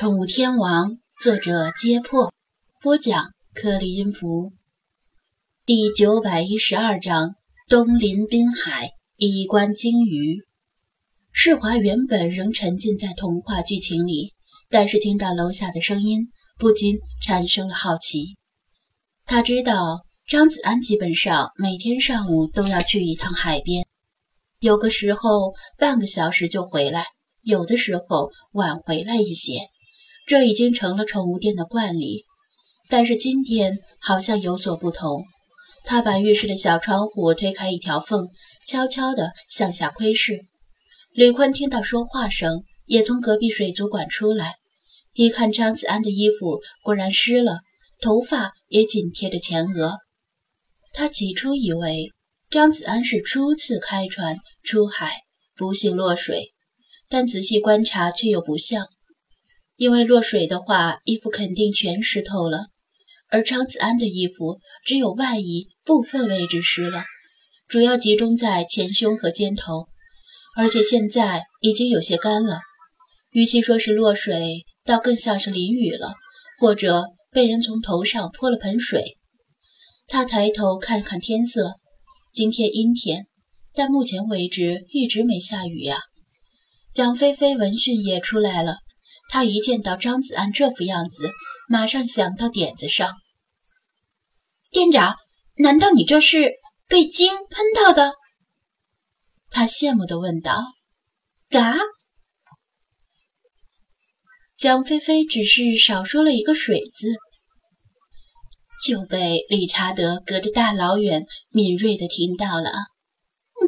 宠物天王，作者：揭破，播讲：颗粒音符。第九百一十二章：东临滨海，衣冠鲸鱼。世华原本仍沉浸在童话剧情里，但是听到楼下的声音，不禁产生了好奇。他知道张子安基本上每天上午都要去一趟海边，有个时候半个小时就回来，有的时候晚回来一些。这已经成了宠物店的惯例，但是今天好像有所不同。他把浴室的小窗户推开一条缝，悄悄地向下窥视。李坤听到说话声，也从隔壁水族馆出来，一看张子安的衣服果然湿了，头发也紧贴着前额。他起初以为张子安是初次开船出海，不幸落水，但仔细观察却又不像。因为落水的话，衣服肯定全湿透了，而张子安的衣服只有外衣部分位置湿了，主要集中在前胸和肩头，而且现在已经有些干了。与其说是落水，倒更像是淋雨了，或者被人从头上泼了盆水。他抬头看了看天色，今天阴天，但目前为止一直没下雨呀。蒋菲菲闻讯也出来了。他一见到张子安这副样子，马上想到点子上。店长，难道你这是被鲸喷到的？他羡慕地问道。嘎！江菲菲只是少说了一个“水”字，就被理查德隔着大老远敏锐地听到了。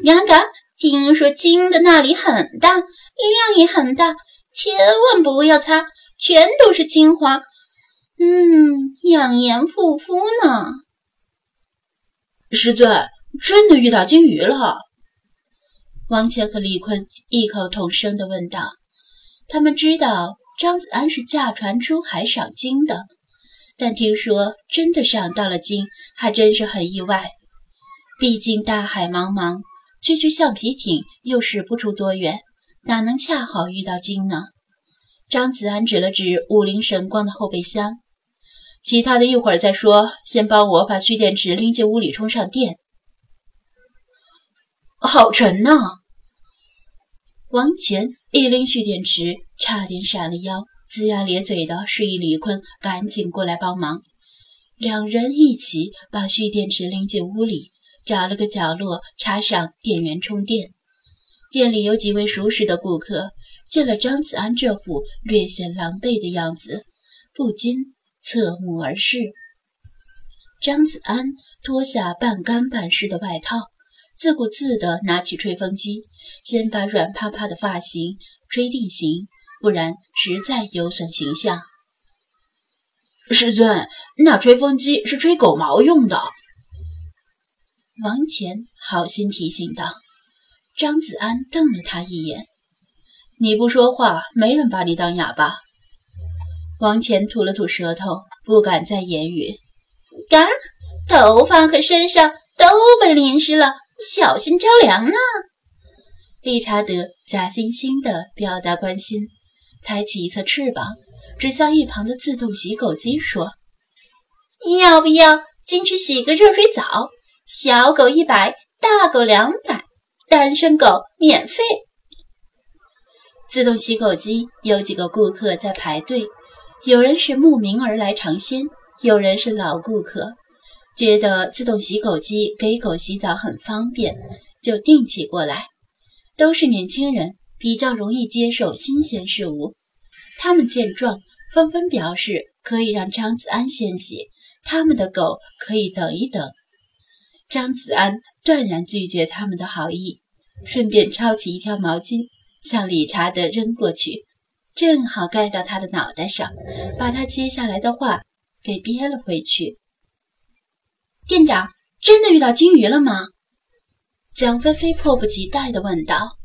嘎嘎！听说鲸的那里很大，力量也很大。千万不要擦，全都是精华，嗯，养颜护肤呢。师尊，真的遇到鲸鱼了？王谦和李坤异口同声地问道。他们知道张子安是驾船出海赏鲸的，但听说真的赏到了鲸，还真是很意外。毕竟大海茫茫，这具橡皮艇又驶不出多远。哪能恰好遇到鲸呢？张子安指了指五菱神光的后备箱，其他的一会儿再说，先帮我把蓄电池拎进屋里充上电。好沉呐！王乾一拎蓄电池，差点闪了腰，龇牙咧嘴的示意李坤赶紧过来帮忙。两人一起把蓄电池拎进屋里，找了个角落插上电源充电。店里有几位熟识的顾客，见了张子安这副略显狼狈的样子，不禁侧目而视。张子安脱下半干半湿的外套，自顾自地拿起吹风机，先把软趴趴的发型吹定型，不然实在有损形象。师尊，那吹风机是吹狗毛用的。王乾好心提醒道。张子安瞪了他一眼：“你不说话，没人把你当哑巴。”王乾吐了吐舌头，不敢再言语。嘎，头发和身上都被淋湿了，小心着凉啊！理查德假惺惺地表达关心，抬起一侧翅膀，指向一旁的自动洗狗机说：“要不要进去洗个热水澡？小狗一百，大狗两百。”单身狗免费。自动洗狗机有几个顾客在排队，有人是慕名而来尝鲜，有人是老顾客，觉得自动洗狗机给狗洗澡很方便，就定起过来。都是年轻人，比较容易接受新鲜事物。他们见状，纷纷表示可以让张子安先洗，他们的狗可以等一等。张子安断然拒绝他们的好意。顺便抄起一条毛巾，向理查德扔过去，正好盖到他的脑袋上，把他接下来的话给憋了回去。店长，真的遇到鲸鱼了吗？蒋菲菲迫不及待地问道。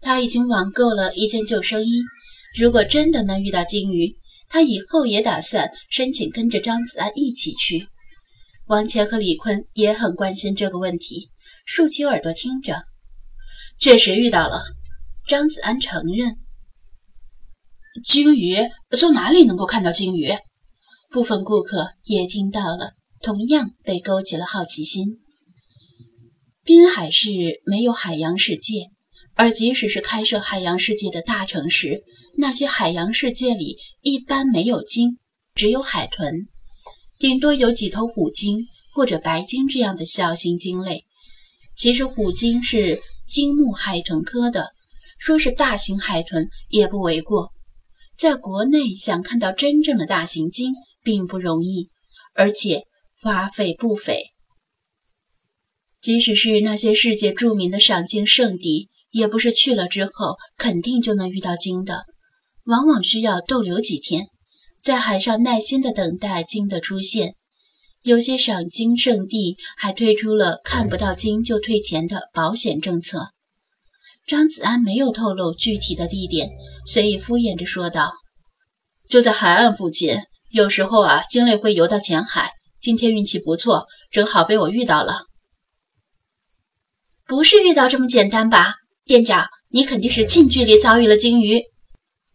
他已经网购了一件救生衣，如果真的能遇到鲸鱼，他以后也打算申请跟着张子安一起去。王乾和李坤也很关心这个问题，竖起耳朵听着。确实遇到了，张子安承认。鲸鱼从哪里能够看到鲸鱼？部分顾客也听到了，同样被勾起了好奇心。滨海市没有海洋世界，而即使是开设海洋世界的大城市，那些海洋世界里一般没有鲸，只有海豚，顶多有几头虎鲸或者白鲸这样的小型鲸类。其实虎鲸是鲸目海豚科的，说是大型海豚也不为过。在国内想看到真正的大型鲸并不容易，而且花费不菲。即使是那些世界著名的赏鲸圣地，也不是去了之后肯定就能遇到鲸的，往往需要逗留几天，在海上耐心的等待鲸的出现。有些赏金圣地还推出了看不到金就退钱的保险政策。张子安没有透露具体的地点，随意敷衍着说道：“就在海岸附近。有时候啊，鲸类会游到浅海。今天运气不错，正好被我遇到了。不是遇到这么简单吧？店长，你肯定是近距离遭遇了鲸鱼。”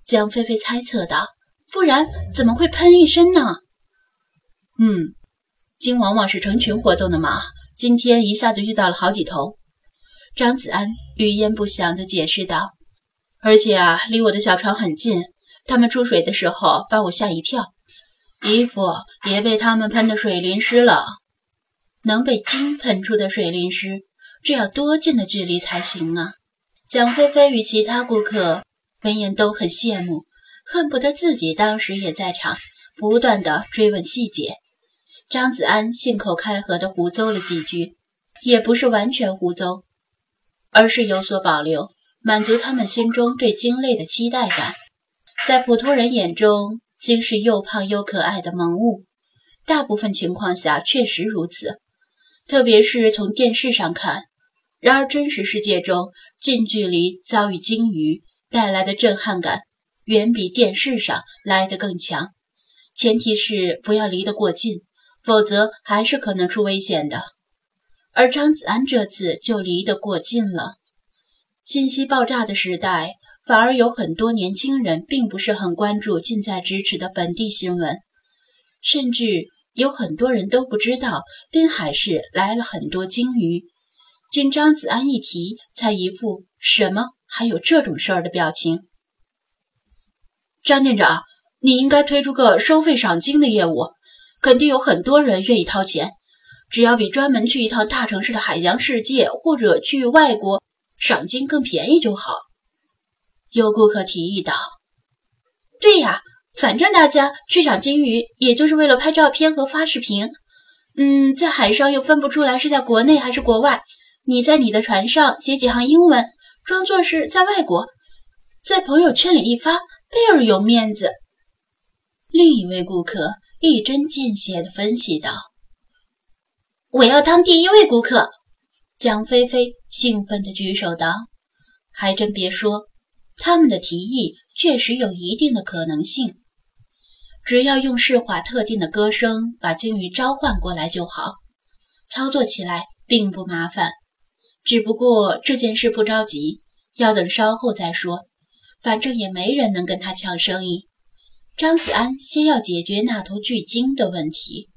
江菲菲猜测道，“不然怎么会喷一身呢？”“嗯，鲸往往是成群活动的嘛。今天一下子遇到了好几头。”张子安语焉不详地解释道：“而且啊，离我的小船很近，他们出水的时候把我吓一跳，衣服也被他们喷的水淋湿了。能被鲸喷出的水淋湿，这要多近的距离才行啊！”蒋菲菲与其他顾客闻言都很羡慕，恨不得自己当时也在场，不断地追问细节。张子安信口开河地胡诌了几句，也不是完全胡诌。而是有所保留，满足他们心中对鲸类的期待感。在普通人眼中，鲸是又胖又可爱的萌物，大部分情况下确实如此，特别是从电视上看。然而，真实世界中，近距离遭遇鲸鱼带来的震撼感，远比电视上来得更强。前提是不要离得过近，否则还是可能出危险的。而张子安这次就离得过近了。信息爆炸的时代，反而有很多年轻人并不是很关注近在咫尺的本地新闻，甚至有很多人都不知道滨海市来了很多鲸鱼。经张子安一提，才一副什么还有这种事儿的表情。张店长，你应该推出个收费赏鲸的业务，肯定有很多人愿意掏钱。只要比专门去一趟大城市的海洋世界或者去外国赏金更便宜就好。有顾客提议道：“对呀，反正大家去赏金鱼，也就是为了拍照片和发视频。嗯，在海上又分不出来是在国内还是国外。你在你的船上写几行英文，装作是在外国，在朋友圈里一发，倍儿有面子。”另一位顾客一针见血地分析道。我要当第一位顾客，蒋菲菲兴奋地举手道：“还真别说，他们的提议确实有一定的可能性。只要用世华特定的歌声把鲸鱼召唤过来就好，操作起来并不麻烦。只不过这件事不着急，要等稍后再说。反正也没人能跟他抢生意。张子安先要解决那头巨鲸的问题。”